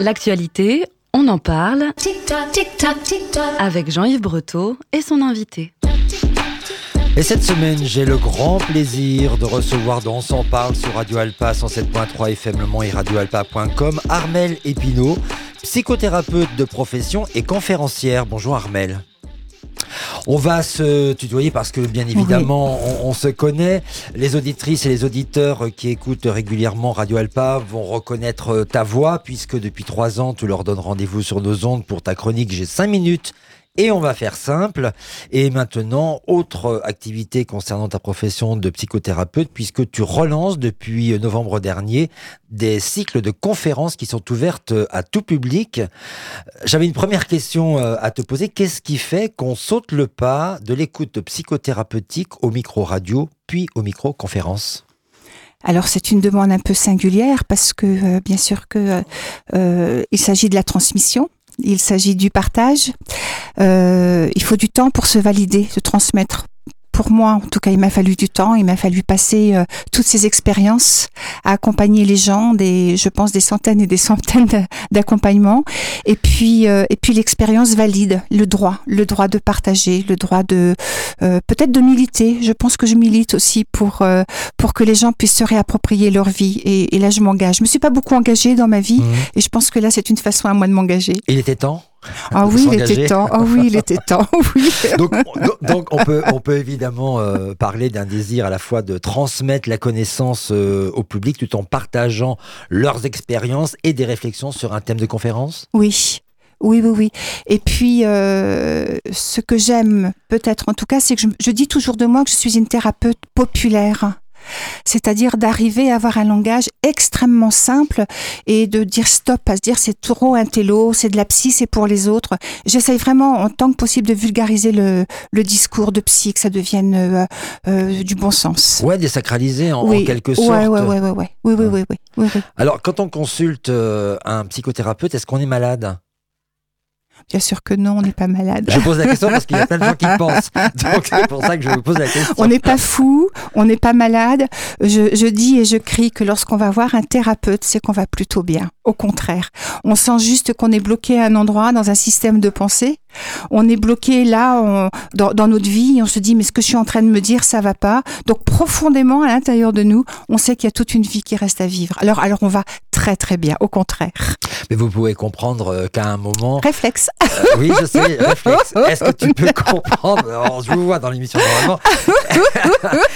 L'actualité, on en parle avec Jean-Yves Breteau et son invité. Et cette semaine, j'ai le grand plaisir de recevoir dans On s'en parle sur Radio Alpa 107.3 FM Le Mans et radioalpa.com Armel Epino, psychothérapeute de profession et conférencière. Bonjour Armel. On va se tutoyer parce que bien évidemment on, se connaît. Les auditrices et les auditeurs qui écoutent régulièrement Radio Alpa vont reconnaître ta voix puisque depuis trois ans tu leur donnes rendez-vous sur nos ondes pour ta chronique J'ai cinq minutes et on va faire simple. Et maintenant, autre activité concernant ta profession de psychothérapeute, puisque tu relances depuis novembre dernier des cycles de conférences qui sont ouvertes à tout public. J'avais une première question euh, à te poser. Qu'est-ce qui fait qu'on saute le pas de l'écoute psychothérapeutique au micro-radio, puis au micro-conférence alors c'est une demande un peu singulière parce que euh, bien sûr que euh, il s'agit de la transmission, il s'agit du partage. Euh, il faut du temps pour se valider, se transmettre pour moi, en tout cas, il m'a fallu du temps, il m'a fallu passer euh, toutes ces expériences à accompagner les gens, des, je pense, des centaines et des centaines d'accompagnements. Et puis, euh, et puis l'expérience valide, le droit, le droit de partager, le droit de, euh, peut-être de militer. Je pense que je milite aussi pour pour que les gens puissent se réapproprier leur vie. Et, et là, je m'engage. Je me suis pas beaucoup engagée dans ma vie, mmh. et je pense que là, c'est une façon à moi de m'engager. Il était temps? Ah oui, il était temps. Ah oui, il était temps. Oui. donc, on peut, on peut évidemment euh, parler d'un désir à la fois de transmettre la connaissance euh, au public tout en partageant leurs expériences et des réflexions sur un thème de conférence? Oui. Oui, oui, oui. Et puis, euh, ce que j'aime, peut-être en tout cas, c'est que je, dis toujours de moi que je suis une thérapeute populaire c'est-à-dire d'arriver à avoir un langage extrêmement simple et de dire stop, à se dire c'est trop un télo, c'est de la psy, c'est pour les autres. J'essaye vraiment en tant que possible de vulgariser le, discours de psy, que ça devienne euh, euh, du bon sens. Ouais, désacraliser en, en quelque sorte. Ouais, ouais, ouais, ouais, Oui, oui, oui, oui, Alors, quand on consulte euh, un psychothérapeute, est-ce qu'on est malade? Bien sûr que non, on n'est pas malade. Je pose la question parce qu'il y a plein de gens qui pensent. Donc c'est pour ça que je vous pose la question. On n'est pas fou, on n'est pas malade. Je, je, dis et je crie que lorsqu'on va voir un thérapeute, c'est qu'on va plutôt bien. Au contraire, on sent juste qu'on est bloqué à un endroit dans un système de pensée. On est bloqué là dans, dans, notre vie. on se dit mais ce que je suis en train de me dire, ça va pas. Donc profondément à l'intérieur de nous, on sait qu'il y a toute une vie qui reste à vivre. Alors alors on va très très bien. Au contraire. Mais vous pouvez comprendre euh, qu'à un moment. Réflexe. Euh, oui, je sais, réflexe. Est-ce que tu peux comprendre Je vous vois dans l'émission normalement.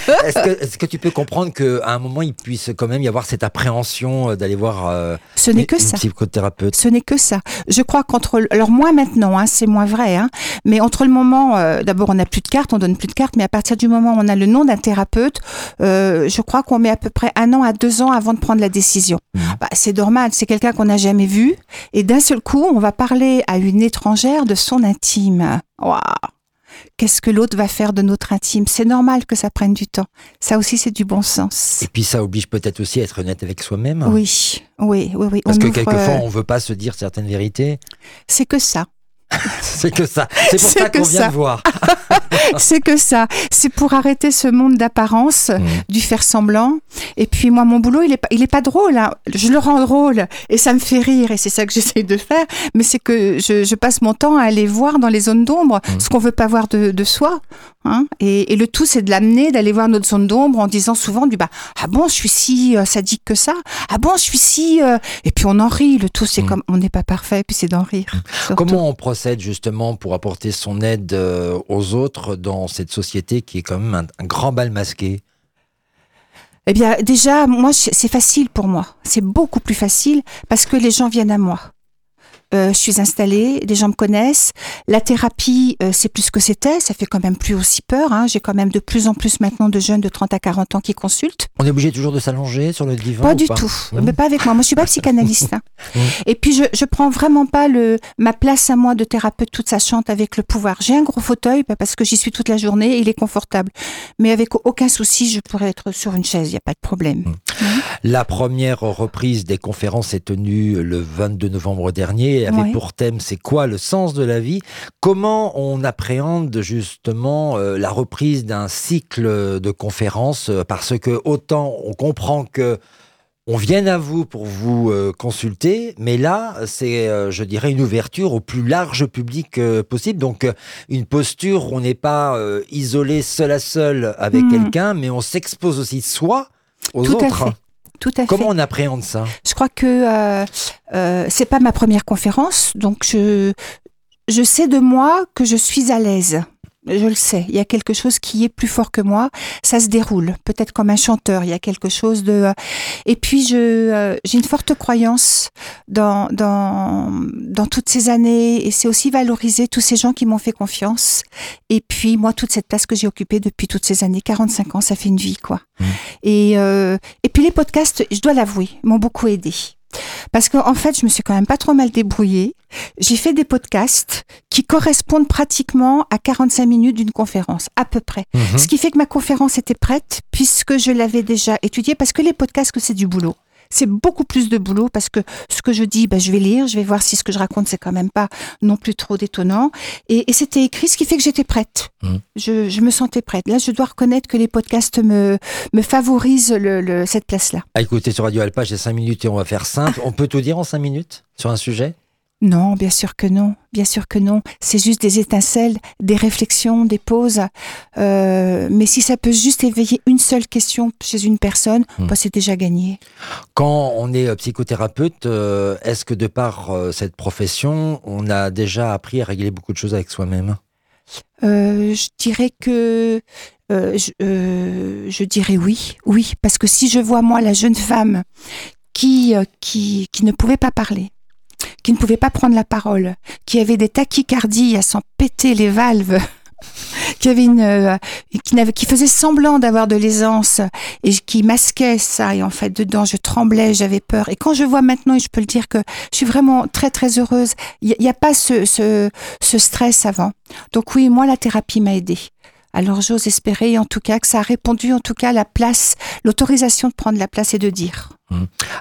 Est-ce que, est que, tu peux comprendre qu'à un moment, il puisse quand même y avoir cette appréhension euh, d'aller voir Ce n'est que ça. psychothérapeute? Ce n'est que ça. Je crois qu'entre. Alors, moi maintenant, hein, c'est moins vrai, hein, mais entre le moment. D'abord, on n'a plus de cartes, on donne plus de cartes, mais à partir du moment où on a le nom d'un thérapeute, je crois qu'on met à peu près un an à deux ans avant de prendre la décision. Mmh. Bah, c'est normal, c'est quelqu'un qu'on n'a jamais vu, et d'un seul coup, on va parler à une étrangère de son intime. Waouh Qu'est-ce que l'autre va faire de notre intime? C'est normal que ça prenne du temps. Ça aussi, c'est du bon sens. Et puis, ça oblige peut-être aussi à être honnête avec soi-même. Oui, oui, oui, oui. Parce que quelquefois, on ne veut pas se dire certaines vérités. C'est que ça. c'est que ça. C'est pour ça qu'on vient de voir. c'est que ça. C'est pour arrêter ce monde d'apparence, mmh. du faire semblant. Et puis moi, mon boulot, il est pas, il est pas drôle. Hein. Je le rends drôle et ça me fait rire et c'est ça que j'essaie de faire. Mais c'est que je, passe mon temps à aller voir dans les zones d'ombre mmh. ce qu'on veut pas voir de, soi. Hein. Et, le tout, c'est de l'amener, d'aller voir notre zone d'ombre en disant souvent du bah ah bon, je suis si euh, sadique que ça. Ah bon, je suis si euh, et puis on en rit. Le tout, c'est mmh. comme on n'est pas parfait, puis c'est d'en rire. Comment on procède justement pour apporter son aide euh, aux autres dans cette société qui est quand même un, grand bal masqué eh bien, déjà, moi, c'est facile pour moi. C'est beaucoup plus facile parce que les gens viennent à moi. Euh, je suis installée, les gens me connaissent. La thérapie, euh, c'est plus ce que c'était. Ça fait quand même plus aussi peur. Hein. J'ai quand même de plus en plus maintenant de jeunes de 30 à 40 ans qui consultent. On est obligé toujours de s'allonger sur le divan Pas du tout. Mmh. Mais pas avec moi. Moi, je suis pas psychanalyste. Hein. Mmh. Et puis, je, je prends vraiment pas le, ma place à moi de thérapeute toute sa chante avec le pouvoir. J'ai un gros fauteuil bah, parce que j'y suis toute la journée et il est confortable. Mais avec aucun souci, je pourrais être sur une chaise. Il n'y a pas de problème. Mmh. La première reprise des conférences est tenue le 22 novembre dernier avait pour thème c'est quoi le sens de la vie? Comment on appréhende justement euh, la reprise d'un cycle de conférences Parce que autant on comprend que on vient à vous pour vous euh, consulter, mais là, c'est, euh, je dirais, une ouverture au plus large public euh, possible. Donc, euh, une posture où on n'est pas euh, isolé seul à seul avec Hmm. quelqu'un, mais on s'expose aussi soi aux Tout à autres. fait. Tout à Comment fait. on appréhende ça? Je crois que euh, euh, c'est pas ma première conférence, donc je je sais de moi que je suis à l'aise. Je le sais. Il y a quelque chose qui est plus fort que moi. Ça se déroule. Peut-être comme un chanteur. Il y a quelque chose de. euh, Et puis je euh, j'ai une forte croyance dans dans dans toutes ces années et c'est aussi valoriser tous ces gens qui m'ont fait confiance. Et puis moi toute cette place que j'ai occupée depuis toutes ces années, 45 ans, ça fait une vie quoi. Mmh. Et euh, et puis les podcasts, je dois l'avouer, m'ont beaucoup aidé. Parce qu'en en fait, je me suis quand même pas trop mal débrouillée. J'ai fait des podcasts qui correspondent pratiquement à 45 minutes d'une conférence, à peu près. Mhm. Ce qui fait que ma conférence était prête puisque je l'avais déjà étudiée. Parce que les podcasts, que c'est du boulot. C'est beaucoup plus de boulot parce que ce que je dis, ben, je vais lire, je vais voir si ce que je raconte, c'est quand même pas non plus trop détonnant. Et, et c'était écrit, ce qui fait que j'étais prête. Mhm. Je, je me sentais prête. Là, je dois reconnaître que les podcasts me, me favorisent le, le- cette place-là. À écouter sur Radio Alpa, j'ai 5 minutes et on va faire simple. On peut tout dire en 5 minutes sur un sujet? Non, bien sûr que non, bien sûr que non. C'est juste des étincelles, des réflexions, des pauses. Euh, mais si ça peut juste éveiller une seule question chez une personne, Hmm. bah, c'est déjà gagné. Quand on est euh, psychothérapeute, euh, est-ce que de par euh, cette profession, on a déjà appris à régler beaucoup de choses avec soi-même? Je dirais que je, je dirais oui, oui, parce que si je vois moi la jeune femme qui qui qui ne pouvait pas parler, qui ne pouvait pas prendre la parole, qui avait des tachycardies à s'en péter les valves, qui avait une euh, qui n'avait qui faisait semblant d'avoir de l'aisance et qui masquait ça et en fait dedans je tremblais, j'avais peur et quand je vois maintenant et je peux le dire que je suis vraiment très très heureuse, il n'y a, pas ce, ce ce stress avant. Donc oui, moi la thérapie m'a aidée. Alors j'ose espérer en tout cas que ça a répondu en tout cas à la place, l'autorisation de prendre la place et de dire.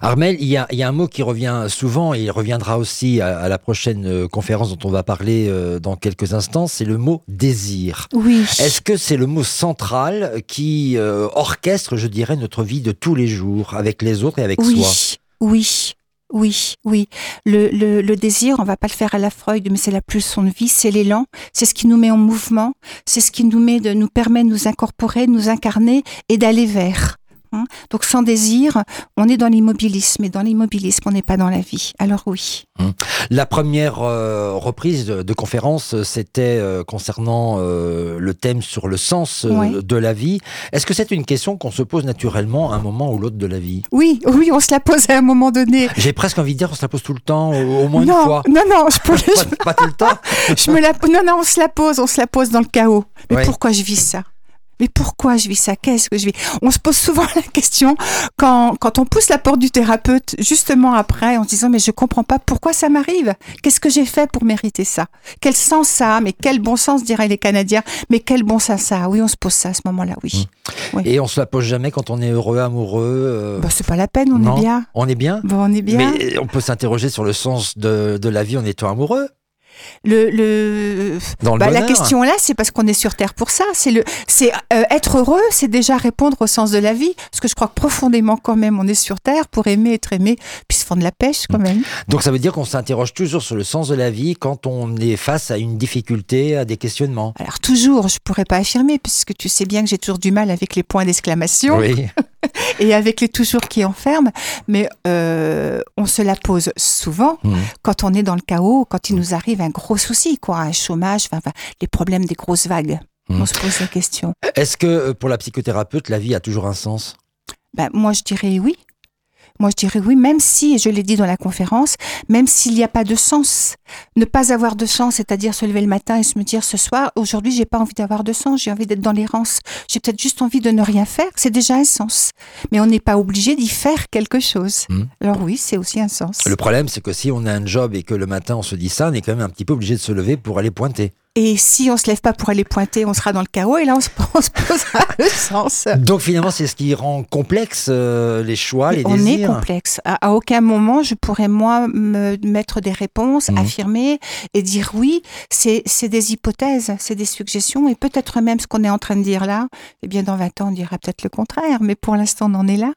Armel, il y, a, il y a un mot qui revient souvent et il reviendra aussi à, à la prochaine euh, conférence dont on va parler euh, dans quelques instants, c'est le mot désir. Oui. Est-ce que c'est le mot central qui euh, orchestre, je dirais, notre vie de tous les jours, avec les autres et avec oui, soi? Oui, oui, oui. Le, le, le désir, on va pas le faire à la Freud, mais c'est la pulsion de vie, c'est l'élan, c'est ce qui nous met en mouvement, c'est ce qui nous met de nous permet de nous incorporer, nous incarner et d'aller vers. Hein? Donc sans désir, on est dans l'immobilisme et dans l'immobilisme, on n'est pas dans la vie. Alors oui. La première euh, reprise de, conférence, c'était euh, concernant euh, le thème sur le sens euh, de la vie. Est-ce que c'est une question qu'on se pose naturellement à un moment ou l'autre de la vie? Oui, oui, on se la pose à un moment donné. J'ai presque envie de dire qu'on se la pose tout le temps, au, au moins non, une fois. non, non, je, peux- je- Pas, pas tout le temps. Je me la... Non, non, on se la pose, on se la pose dans le chaos. Mais pourquoi je vis ça? Mais pourquoi je vis ça? Qu'est-ce que je vis? On se pose souvent la question quand, quand on pousse la porte du thérapeute, justement après, en se disant, mais je comprends pas pourquoi ça m'arrive. Qu'est-ce que j'ai fait pour mériter ça? Quel sens ça a? Mais quel bon sens, diraient les Canadiens. Mais quel bon sens ça a? Oui, on se pose ça à ce moment-là, oui. Et on se la pose jamais quand on est heureux, amoureux. euh, Bah, c'est pas la peine, on non. est bien. On est bien? On est bien. Mais on peut s'interroger sur le sens de, de la vie en étant amoureux. Le, le, Dans le Bah, la question là, c'est parce qu'on est sur Terre pour ça. C'est le, c'est euh, être heureux, c'est déjà répondre au sens de la vie. Parce que je crois que profondément, quand même, on est sur Terre pour aimer, être aimé, se font de la pêche, quand même. Donc ça veut dire qu'on s'interroge toujours sur le sens de la vie quand on est face à une difficulté, à des questionnements. Alors toujours, je pourrais pas affirmer, puisque tu sais bien que j'ai toujours du mal avec les points d'exclamation Oui. et avec les toujours qui enferment. Mais euh, on se la pose souvent Mhm. quand on est dans le chaos, quand il nous arrive un gros souci, quoi, un chômage, enfin, enfin, les problèmes des grosses vagues. Mhm. On se pose la question. Est-ce que euh, pour la psychothérapeute, la vie a toujours un sens? Ben, moi, je dirais oui. Moi, je dirais oui, même si, et je l'ai dit dans la conférence, même s'il n'y a pas de sens. Ne pas avoir de sens, c'est-à-dire se lever le matin et se me dire ce soir, aujourd'hui, j'ai pas envie d'avoir de sens, j'ai envie d'être dans l'errance, j'ai peut-être juste envie de ne rien faire, c'est déjà un sens. Mais on n'est pas obligé d'y faire quelque chose. Mhm. Alors oui, c'est aussi un sens. Le problème, c'est que si on a un job et que le matin on se dit ça, on est quand même un petit peu obligé de se lever pour aller pointer. Et si on se lève pas pour aller pointer, on sera dans le chaos et là on se, on se posera le sens. Donc finalement, c'est ce qui rend complexe euh, les choix, les on désirs. est complexe. À, à aucun moment je pourrais moi me mettre des réponses, Mhm. affirmer et dire oui. C'est des hypothèses, c'est des suggestions et peut-être même ce qu'on est en train de dire là. Eh bien dans 20 ans on dira peut-être le contraire, mais pour l'instant on en est là.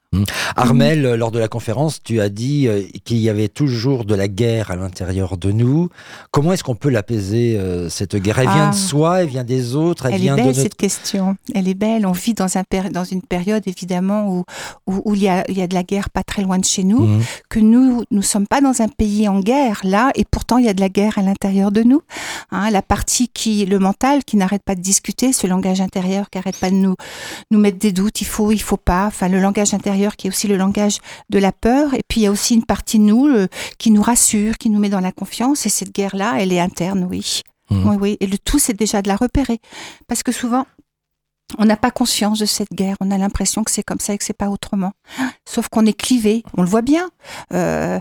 Armel, euh, lors de la conférence, tu as dit euh, qu'il y avait toujours de la guerre à l'intérieur de nous. Comment est-ce qu'on peut l'apaiser, euh, cette guerre Elle vient Ah. de soi, elle vient des autres, elle, Elle est belle de notre... cette question. Elle est belle. On vit dans, un dans une période évidemment où, où, où il, y a, il y a de la guerre pas très loin de chez nous, Mhm. que nous nous sommes pas dans un pays en guerre là, et pourtant il y a de la guerre à l'intérieur de nous. Hein, la partie qui, le mental, qui n'arrête pas de discuter, ce langage intérieur qui arrête pas de nous nous mettre des doutes. Il faut, il faut pas. Enfin, le langage intérieur qui est aussi le langage de la peur. Et puis il y a aussi une partie de nous le- qui nous rassure, qui nous met dans la confiance. Et cette guerre là, elle est interne, oui. Mhm. Oui, oui. Et le tout, c'est déjà de la repérer. Parce que souvent, on n'a pas conscience de cette guerre. On a l'impression que c'est comme ça et que c'est pas autrement. Sauf qu'on est clivé. On le voit bien. Euh,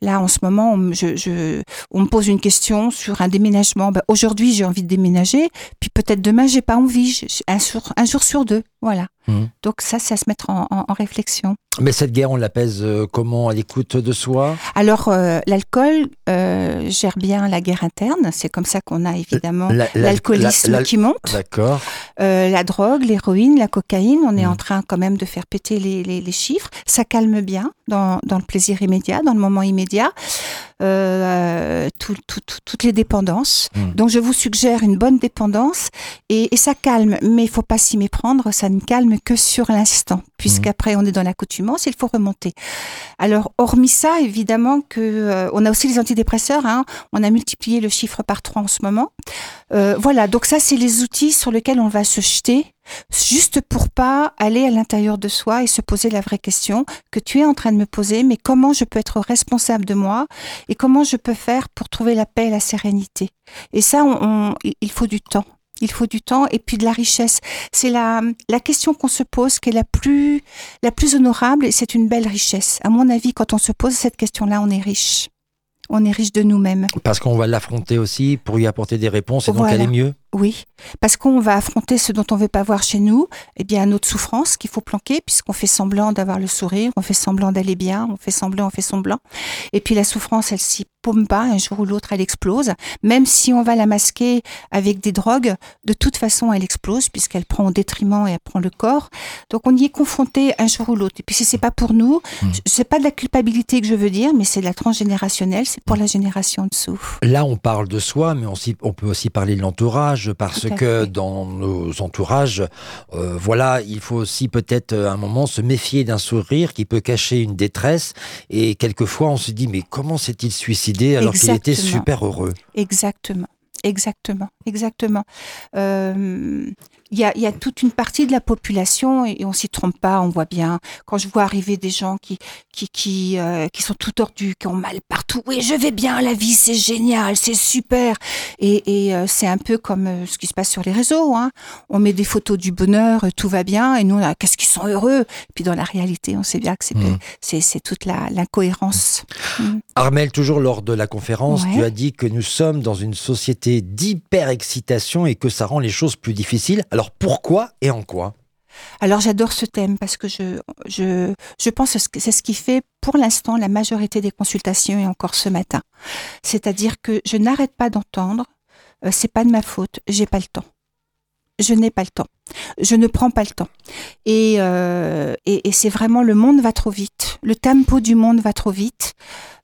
là, en ce moment, on, je, je- on me pose une question sur un déménagement. Ben, Aujourd'hui, j'ai envie de déménager. Puis peut-être demain, j'ai pas envie. Un, jour, un jour sur deux. Voilà. Mhm. Donc ça, c'est à se mettre en, en- en réflexion. Mais cette guerre, on l'apaise euh, comment? À l'écoute de soi? Alors, euh, l'alcool euh, gère bien la guerre interne. C'est comme ça qu'on a évidemment La- la- l'alcoolisme la- la- qui monte. D'accord. Euh, la drogue, l'héroïne, la cocaïne, on est Mm. en train quand même de faire péter les, les- les chiffres. Ça calme bien dans, dans le plaisir immédiat, dans le moment immédiat. Euh, tout- tout- tout- toutes les dépendances. Mm. Donc je vous suggère une bonne dépendance et, et ça calme, mais il faut pas s'y méprendre. Ça ne calme que sur l'instant, puisqu'après on est dans l'accoutumance, il faut remonter. Alors hormis ça, évidemment que euh, on a aussi les antidépresseurs. hein. on a multiplié le chiffre par trois en ce moment. Euh, voilà, donc ça, c'est les outils sur lesquels on va se jeter, juste pour pas aller à l'intérieur de soi et se poser la vraie question que tu es en train de me poser, mais comment je peux être responsable de moi et comment je peux faire pour trouver la paix et la sérénité. Et ça, on, on- il faut du temps. Il faut du temps et puis de la richesse. C'est la, la question qu'on se pose qui est la plus, la plus honorable et c'est une belle richesse. À mon avis, quand on se pose cette question-là, on est riche. On est riche de nous-mêmes. Parce qu'on va l'affronter aussi pour y apporter des réponses et donc aller mieux. Oui, parce qu'on va affronter ce dont on veut pas voir chez nous, eh bien notre souffrance qu'il faut planquer puisqu'on fait semblant d'avoir le sourire, on fait semblant d'aller bien, on fait semblant, on fait semblant. Et puis la souffrance, elle s'y paume pas, un jour ou l'autre, elle explose. Même si on va la masquer avec des drogues, de toute façon, elle explose puisqu'elle prend au détriment et elle prend le corps. Donc on y est confronté un jour ou l'autre. Et puis si c'est pas pour nous, Mm. c'est pas de la culpabilité que je veux dire, mais c'est de la transgénérationnelle, c'est pour la génération dessous. Là, on parle de soi, mais on peut aussi parler de l'entourage, parce que dans nos entourages, euh, voilà, il faut aussi peut-être euh, à un moment se méfier d'un sourire qui peut cacher une détresse. Et quelquefois, on se dit, mais comment s'est-il suicidé alors qu'il était super heureux? Exactement, exactement, exactement. Euh, Il y, a, il y a toute une partie de la population et, et on s'y trompe pas. On voit bien quand je vois arriver des gens qui qui qui, euh, qui sont tout tordus, qui ont mal partout. Oui, je vais bien, la vie c'est génial, c'est super. Et, et euh, c'est un peu comme euh, ce qui se passe sur les réseaux. Hein. On met des photos du bonheur, euh, tout va bien, et nous, qu'est-ce qu'ils sont heureux. Puis dans la réalité, on sait bien que c'est c'est c'est toute la l'incohérence. Mhm. Armel, toujours lors de la conférence, Ouais. tu as dit que nous sommes dans une société d'hyper-excitation et que ça rend les choses plus difficiles. Alors pourquoi et en quoi? Alors j'adore ce thème parce que je pense que c'est ce qui fait pour l'instant la majorité des consultations et encore ce matin. C'est-à-dire que je n'arrête pas d'entendre, euh, c'est pas de ma faute, j'ai pas le temps. Je n'ai pas le temps. Je ne prends pas le temps. Et, euh, et, et c'est vraiment le monde va trop vite. Le tempo du monde va trop vite.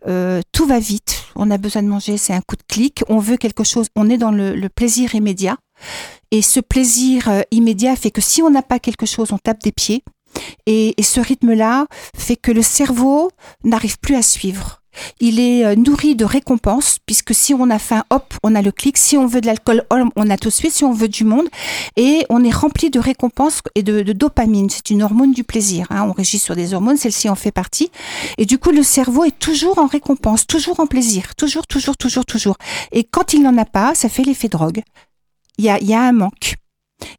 Euh, tout va vite. On a besoin de manger, c'est un coup de clic. On veut quelque chose. On est dans le, le plaisir immédiat. Et ce plaisir euh, immédiat fait que si on n'a pas quelque chose, on tape des pieds. Et, et ce rythme-là fait que le cerveau n'arrive plus à suivre. Il est euh, nourri de récompenses, puisque si on a faim, hop, on a le clic. Si on veut de l'alcool, on a tout de suite. Si on veut du monde, et on est rempli de récompenses et de, dopamine. C'est une hormone du plaisir. Hein. On régit sur des hormones, celle-ci en fait partie. Et du coup, le cerveau est toujours en récompense, toujours en plaisir, toujours, toujours, toujours, toujours. Et quand il n'en a pas, ça fait l'effet drogue. Il y a, y a un manque.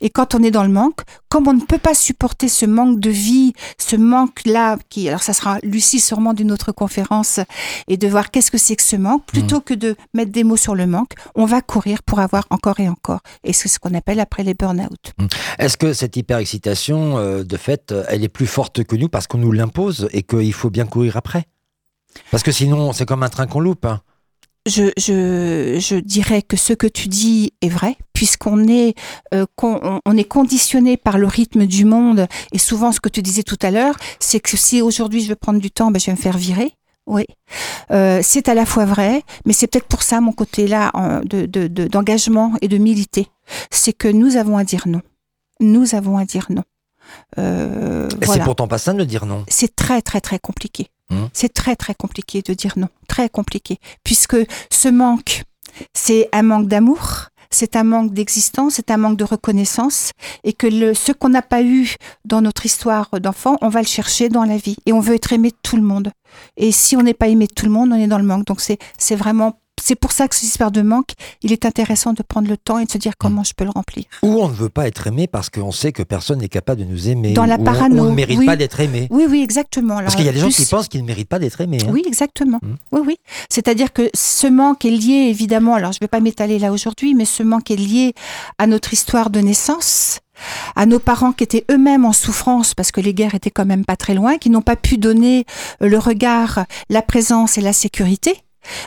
Et quand on est dans le manque, comme on ne peut pas supporter ce manque de vie, ce manque-là, qui, alors ça sera Lucie sûrement d'une autre conférence, et de voir qu'est-ce que c'est que ce manque, plutôt Mm. que de mettre des mots sur le manque, on va courir pour avoir encore et encore. Et c'est ce qu'on appelle après les burn-out. Est-ce que cette hyperexcitation, euh, de fait, euh, elle est plus forte que nous parce qu'on nous l'impose et qu'il faut bien courir après? Parce que sinon, c'est comme un train qu'on loupe. hein. Je, je, je dirais que ce que tu dis est vrai, puisqu'on est, euh, on, on est conditionné par le rythme du monde. Et souvent, ce que tu disais tout à l'heure, c'est que si aujourd'hui je veux prendre du temps, ben, je vais me faire virer. Oui, Euh, c'est à la fois vrai, mais c'est peut-être pour ça mon côté là de, de, de- d'engagement et de militer. C'est que nous avons à dire non. Nous avons à dire non. Euh, Et voilà c'est pourtant pas simple de dire non. c'est très très très compliqué. Mhm. C'est très très compliqué de dire non, très compliqué, puisque ce manque, c'est un manque d'amour, c'est un manque d'existence, c'est un manque de reconnaissance, et que ce qu'on n'a pas eu dans notre histoire d'enfant, on va le chercher dans la vie, et on veut être aimé de tout le monde. Et si on n'est pas aimé de tout le monde, on est dans le manque. Donc c'est vraiment c'est pour ça que cette histoire de manque, il est intéressant de prendre le temps et de se dire comment je peux le remplir. Ou on ne veut pas être aimé parce qu'on sait que personne n'est capable de nous aimer. Dans la on- parano, On ne mérite oui. pas d'être aimé. Oui, oui, exactement. Parce qu'il y a des gens qui pensent qu'ils ne méritent pas d'être aimés. hein. Oui, exactement. Mm. Oui, oui. C'est-à-dire que ce manque est lié, évidemment, alors je ne vais pas m'étaler là aujourd'hui, mais ce manque est lié à notre histoire de naissance, à nos parents qui étaient eux-mêmes en souffrance parce que les guerres étaient quand même pas très loin, qui n'ont pas pu donner le regard, la présence et la sécurité.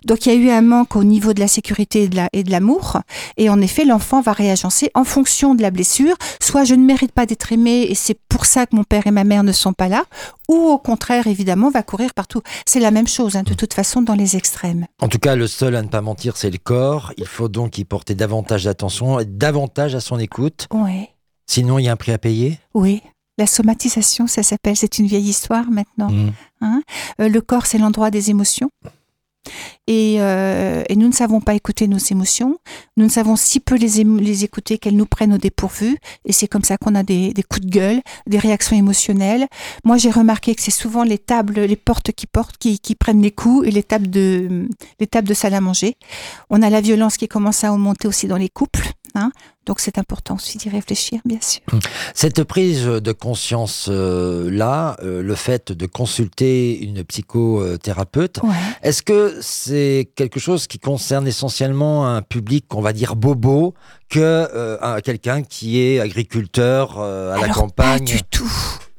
Donc il y a eu un manque au niveau de la sécurité et de la- et de l'amour. Et en effet, l'enfant va réagencer en fonction de la blessure. Soit je ne mérite pas d'être aimé et c'est pour ça que mon père et ma mère ne sont pas là. Ou au contraire, évidemment, va courir partout. C'est la même chose, hein, de toute façon, dans les extrêmes. En tout cas, le seul à ne pas mentir, c'est le corps. Il faut donc y porter davantage d'attention, et davantage à son écoute. Oui, Sinon, il y a un prix à payer. oui. La somatisation, ça s'appelle, c'est une vieille histoire maintenant. Mm. Euh, le corps, c'est l'endroit des émotions. Et, euh, et nous ne savons pas écouter nos émotions. Nous ne savons si peu les, écouter qu'elles nous prennent au dépourvu. Et c'est comme ça qu'on a des, des coups de gueule, des réactions émotionnelles. Moi, j'ai remarqué que c'est souvent les tables, les portes qui portent, qui, qui prennent les coups et les tables de, les tables de salle à manger. On a la violence qui commence à augmenter aussi dans les couples. Donc c'est important aussi d'y réfléchir, bien sûr. Cette prise de conscience euh, euh, le fait de consulter une psychothérapeute, Ouais. est-ce que c'est quelque chose qui concerne essentiellement un public qu'on va dire bobo que euh, un- quelqu'un qui est agriculteur à la campagne Pas du tout.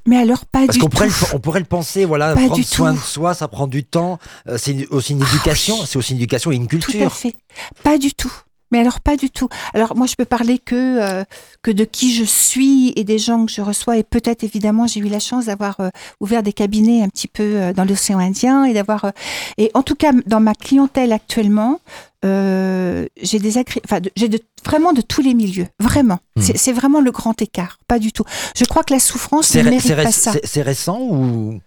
Mais alors pas Parce du qu'on tout. pourrait, le- on pourrait le penser, voilà, Pas prendre du soin tout. de soi, ça prend du temps. C'est aussi une éducation, c'est aussi une éducation et une Tout à culture. fait. Pas du tout. Mais alors pas du tout. Alors moi je peux parler que euh, que de qui je suis et des gens que je reçois. Et peut-être évidemment j'ai eu la chance d'avoir euh, ouvert des cabinets un petit peu euh, dans l'océan Indien et d'avoir et en tout cas dans ma clientèle actuellement j'ai des agré- enfin de- j'ai de, vraiment de tous les milieux. Vraiment. Mhm. c'est vraiment le grand écart. Pas du tout. Je crois que la souffrance ne mérite pas ça. c'est récent ou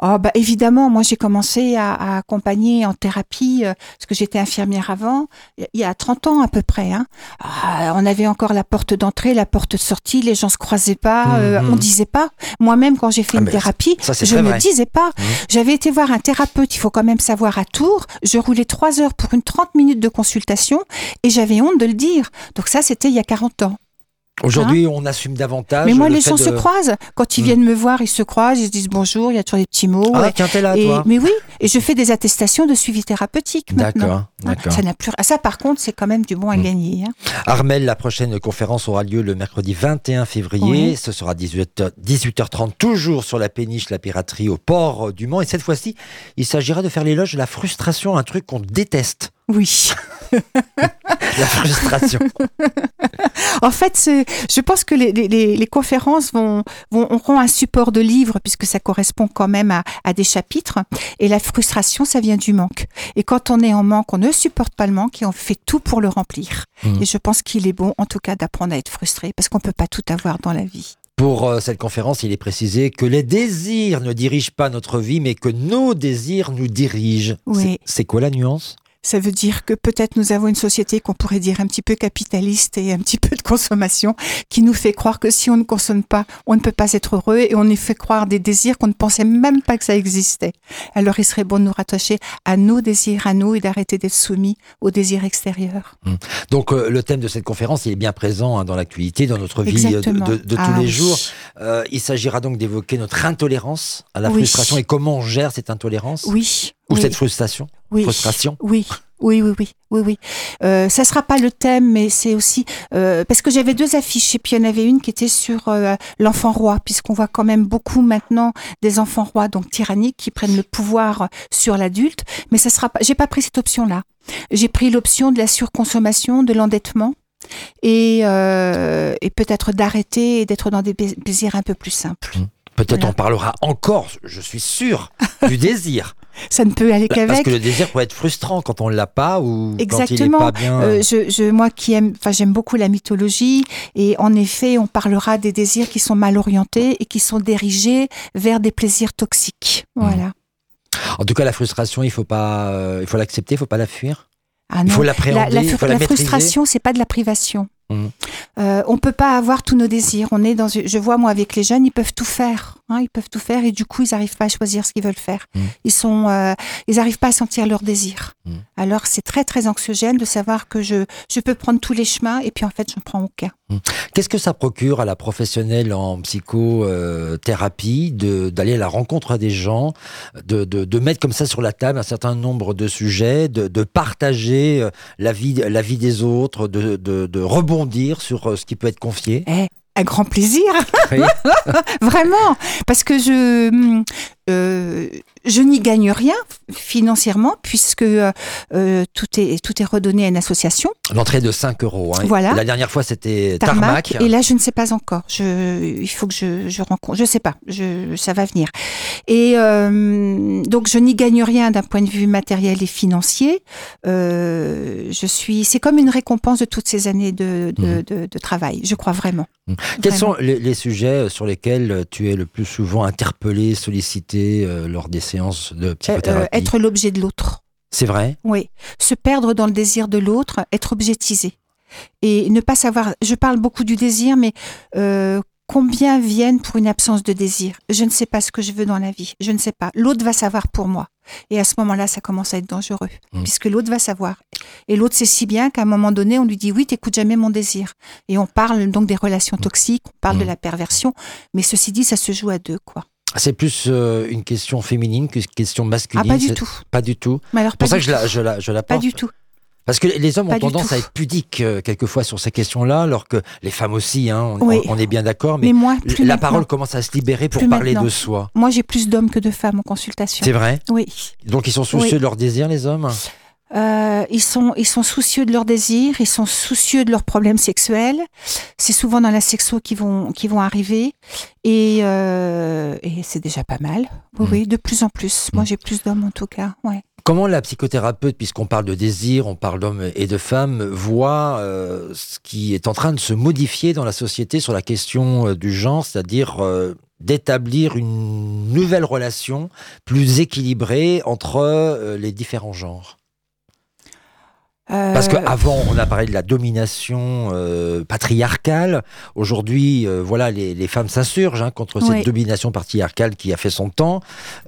Oh, bah, évidemment, moi j'ai commencé à, à accompagner en thérapie, euh, parce que j'étais infirmière avant, il y a 30 ans à peu près. Hein. Ah, on avait encore la porte d'entrée, la porte de sortie, les gens se croisaient pas, euh, Mhm. on disait pas. Moi-même, quand j'ai fait Ah, une thérapie, ça, je ne disais pas. Mhm. J'avais été voir un thérapeute, il faut quand même savoir, à Tours. Je roulais 3 heures pour une 30 minutes de consultation et j'avais honte de le dire. Donc ça, c'était il y a 40 ans. Aujourd'hui on assume davantage. Mais moi, le les gens de- se croisent. Quand ils Mhm. viennent me voir, ils se croisent, ils se disent bonjour, il y a toujours des petits mots. Ah ouais. tiens t'es là Et- toi. mais oui, et je fais des attestations de suivi thérapeutique maintenant. D'accord, Ah, d'accord. Ça n'a plus. ah, ça, par contre, c'est quand même du bon à Mm. gagner. hein. Armel, la prochaine conférence aura lieu le mercredi 21 février. Oui. Ce sera 18h, 18h30, toujours sur la péniche La Piraterie au port du Mans. Et cette fois-ci, il s'agira de faire l'éloge de la frustration, un truc qu'on déteste. Oui. La frustration. En fait, je pense que les, les- conférences vont, vont auront un support de livre puisque ça correspond quand même à, à des chapitres. Et la frustration, ça vient du manque. Et quand on est en manque, on ne supporte pas le manque et on fait tout pour le remplir. Mm. Et je pense qu'il est bon, en tout cas, d'apprendre à être frustré parce qu'on peut pas tout avoir dans la vie. Pour euh, cette conférence, il est précisé que les désirs ne dirigent pas notre vie, mais que nos désirs nous dirigent. Oui. C'est quoi la nuance? Ça veut dire que peut-être nous avons une société qu'on pourrait dire un petit peu capitaliste et un petit peu de consommation qui nous fait croire que si on ne consomme pas, on ne peut pas être heureux et on nous fait croire des désirs qu'on ne pensait même pas que ça existait. Alors il serait bon de nous rattacher à nos désirs, à nous et d'arrêter d'être soumis aux désirs extérieurs. Donc euh, le thème de cette conférence il est bien présent hein, dans l'actualité, dans notre vie euh, de, tous Ah les jours. Euh, il s'agira donc d'évoquer notre intolérance à la Oui. frustration et comment on gère cette intolérance Oui. ou oui. cette frustration. Oui. Frustration. Oui. Oui, oui, oui, oui, oui. Euh, ça sera pas le thème, mais c'est aussi euh, parce que j'avais deux affiches et puis il y en avait une qui était sur euh, l'enfant roi, puisqu'on voit quand même beaucoup maintenant des enfants rois donc tyranniques qui prennent le pouvoir sur l'adulte. Mais ça sera pas. J'ai pas pris cette option-là. J'ai pris l'option de la surconsommation, de l'endettement et, euh, et peut-être d'arrêter et d'être dans des plaisirs un peu plus simples. Peut-être Voilà. on parlera encore, je suis sûr, du désir. Ça ne peut aller Parce qu'avec. que le désir peut être frustrant quand on l'a pas ou quand il Exactement. n'est pas bien. Euh, je, je, moi qui aime, enfin j'aime beaucoup la mythologie et en effet on parlera des désirs qui sont mal orientés et qui sont dirigés vers des plaisirs toxiques. Mmh. Voilà. En tout cas, la frustration, il faut pas, euh, il faut l'accepter, il faut pas la fuir. Ah Il faut La, l'appréhender, la, il fru- faut la, la frustration, c'est pas de la privation. Mhm. Euh, on peut pas avoir tous nos désirs. On est dans, je vois moi avec les jeunes, ils peuvent tout faire. Hein, ils peuvent tout faire et du coup ils n'arrivent pas à choisir ce qu'ils veulent faire. Mhm. Ils sont, euh, ils n'arrivent pas à sentir leurs désirs. Mhm. Alors c'est très très anxiogène de savoir que je, je peux prendre tous les chemins et puis en fait je ne prends aucun. Qu'est-ce que ça procure à la professionnelle en psychothérapie de d'aller à la rencontre des gens, de, de, de mettre comme ça sur la table un certain nombre de sujets, de, de partager euh, la vie, la vie des autres, de, rebondir sur euh, ce qui peut être confié? Un grand plaisir, Oui. vraiment, parce que je hum, euh, je n'y gagne rien financièrement puisque euh, euh, tout est tout est redonné à une association. L'entrée de 5 euros. hein. Voilà. La dernière fois, c'était Tarmac, Tarmac. et là je ne sais pas encore. Je, il faut que je, je rencontre. Je sais pas. Je, ça va venir. Et euh, donc je n'y gagne rien d'un point de vue matériel et financier. Je suis. C'est comme une récompense de toutes ces années de, de, de, de travail. Je crois vraiment. Quels Vraiment. sont les, les sujets sur lesquels tu es le plus souvent interpellé, sollicité euh, lors des séances de Euh, psychothérapie euh, être l'objet de l'autre. C'est vrai? Oui, se perdre dans le désir de l'autre, être objetisé. Et ne pas savoir, je parle beaucoup du désir, mais combien viennent pour une absence de désir? Je ne sais pas ce que je veux dans la vie, je ne sais pas. L'autre va savoir pour moi. Et à ce moment-là, ça commence à être dangereux, Mm. puisque l'autre va savoir. Et l'autre sait si bien qu'à un moment donné, on lui dit oui, t'écoutes jamais mon désir. Et on parle donc des relations toxiques, on parle de la perversion, mais ceci dit, ça se joue à deux, quoi. C'est plus euh, une question féminine qu'une question Ah, masculine. pas du tout. Pas du tout. Mais alors, pas pour ça que je la, je la, je la Pas du tout. Parce que les hommes Pas ont tendance tout. à être pudiques euh, quelquefois sur ces questions-là, alors que les femmes aussi, hein, on, Oui. on- on est bien d'accord, mais, Mais moi, plus la parole commence à se libérer pour parler maintenant. de soi. Moi, j'ai plus d'hommes que de femmes en consultation. C'est vrai? Oui. Donc ils sont soucieux Oui. de leur désir, les hommes? Euh, ils, sont, ils sont soucieux de leurs désirs, ils sont soucieux de leurs problèmes sexuels. C'est souvent dans la sexo qu'ils vont, qui vont arriver. Et, euh, et c'est déjà pas mal. Oui, Mm. oui, de plus en plus. Moi, Mm. j'ai plus d'hommes en tout cas. Ouais. Comment la psychothérapeute, puisqu'on parle de désir, on parle d'hommes et de femmes, voit euh, ce qui est en train de se modifier dans la société sur la question euh, du genre, c'est-à-dire euh, d'établir une nouvelle relation plus équilibrée entre les différents genres? Parce Euh, qu'avant, on a parlé de la domination euh, patriarcale. Aujourd'hui, euh, voilà, les, les femmes s'insurgent hein, contre cette Oui. domination patriarcale qui a fait son temps.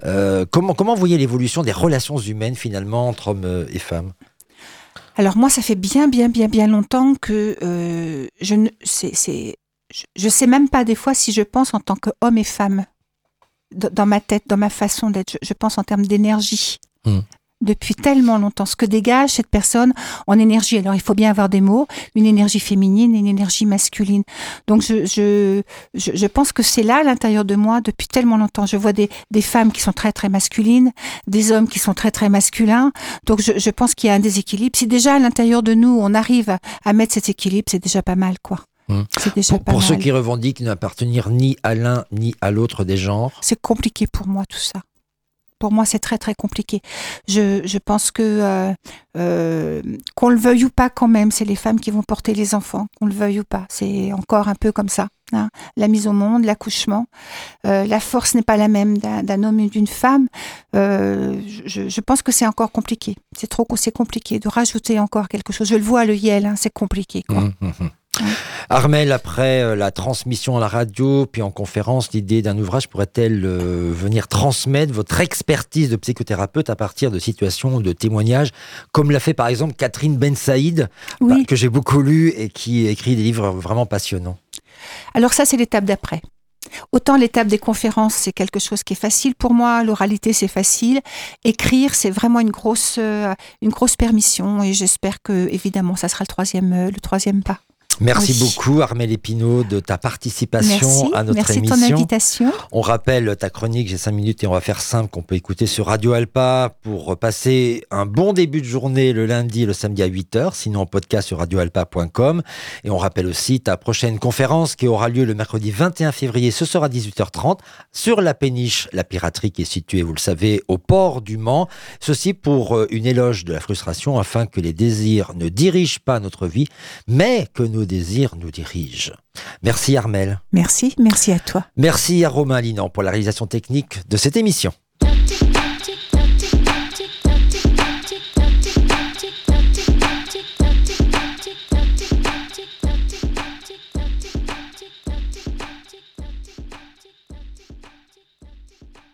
Euh, comment, comment vous voyez l'évolution des relations humaines finalement entre hommes euh, et femmes? Alors moi, ça fait bien, bien, bien, bien longtemps que euh, je ne, c'est, c'est, je, je sais même pas des fois si je pense en tant qu'homme et femme dans ma tête, dans ma façon d'être. Je, je pense en termes d'énergie. Hmm. Depuis tellement longtemps, ce que dégage cette personne en énergie. Alors il faut bien avoir des mots, une énergie féminine et une énergie masculine. Donc je, je, je, je pense que c'est là à l'intérieur de moi depuis tellement longtemps. Je vois des, des femmes qui sont très très masculines, des hommes qui sont très très masculins. Donc je, je pense qu'il y a un déséquilibre. Si déjà à l'intérieur de nous on arrive à, à mettre cet équilibre, c'est déjà pas mal quoi. C'est déjà Pour, pas pour ceux qui revendiquent n'appartenir ni à l'un ni à l'autre des genres, C'est compliqué pour moi tout ça. Pour moi, c'est très très compliqué. Je, je pense que euh, euh, qu'on le veuille ou pas, quand même, c'est les femmes qui vont porter les enfants, qu'on le veuille ou pas. C'est encore un peu comme ça. hein. La mise au monde, l'accouchement, euh, la force n'est pas la même d'un homme et d'une femme. Je, je pense que c'est encore compliqué. C'est trop, c'est compliqué de rajouter encore quelque chose. Je le vois, le Yel, hein, c'est compliqué. Quoi. Hum, hum, Armel, après euh, la transmission à la radio, puis en conférence, l'idée d'un ouvrage pourrait-elle euh, venir transmettre votre expertise de psychothérapeute à partir de situations, de témoignages, comme l'a fait par exemple Catherine Ben Saïd, Oui. bah, que j'ai beaucoup lu et qui écrit des livres vraiment passionnants. Alors ça, c'est l'étape d'après. Autant l'étape des conférences, c'est quelque chose qui est facile pour moi. L'oralité, c'est facile. Écrire, c'est vraiment une grosse, euh, une grosse permission. Et j'espère que, évidemment, ça sera le troisième, le troisième pas. Merci Oui. beaucoup Armel Épinaud de ta participation Merci. à notre Merci de ton émission. invitation. On rappelle ta chronique, j'ai 5 minutes et on va faire simple, qu'on peut écouter sur Radio Alpa pour passer un bon début de journée le lundi et le samedi à 8h, sinon en podcast sur radioalpa.com. Et on rappelle aussi ta prochaine conférence qui aura lieu le mercredi 21 février, ce sera 18h30, sur la péniche, la piraterie qui est située, vous le savez, au port du Mans. Ceci pour euh, une éloge de la frustration afin que les désirs ne dirigent pas notre vie, mais que nos désirs nous dirigent. Merci Armel. Merci. Merci à toi. Merci à Romain Linan pour la réalisation technique de cette émission.